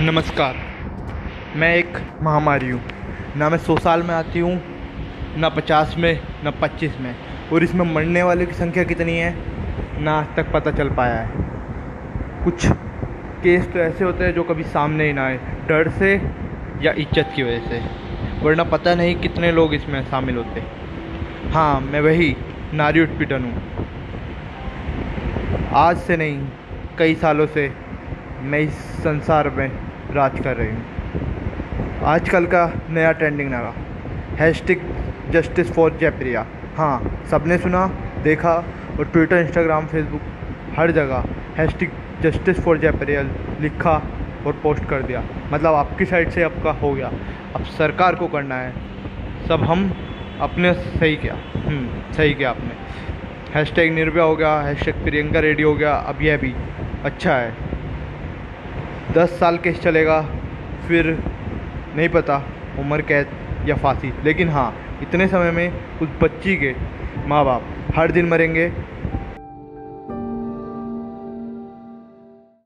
नमस्कार। मैं एक महामारी हूँ। ना मैं सौ साल में आती हूँ, ना पचास में, ना पच्चीस में। और इसमें मरने वाले की संख्या कितनी है? ना आज तक पता चल पाया है। कुछ केस तो ऐसे होते हैं जो कभी सामने ही ना आए। डर से या इज़्ज़त की वजह से। वरना पता नहीं कितने लोग इसमें शामिल होते। हाँ मैं वही नारी उत्पीड़न हूँ। आज से नहीं, कई सालों से मैं इस संसार में राज कर रही हूँ। आजकल का नया ट्रेंडिंग लगा हैशटैग जस्टिस फॉर जयप्रिया हाँ सबने सुना देखा और ट्विटर इंस्टाग्राम फेसबुक हर जगह हैशटैग जस्टिस फॉर जयप्रिया लिखा और पोस्ट कर दिया। मतलब आपकी साइड से आपका हो गया। अब सरकार को करना है। सब हम अपने सही किया। हम्म, सही किया आपने। हैशटैग निर्भया हो गया हैशटैग प्रियंका रेडी हो गया अब यह भी अच्छा है। दस साल केस चलेगा, फिर नहीं पता, उम्र कैद या फांसी। लेकिन हाँ इतने समय में उस बच्ची के माँ बाप हर दिन मरेंगे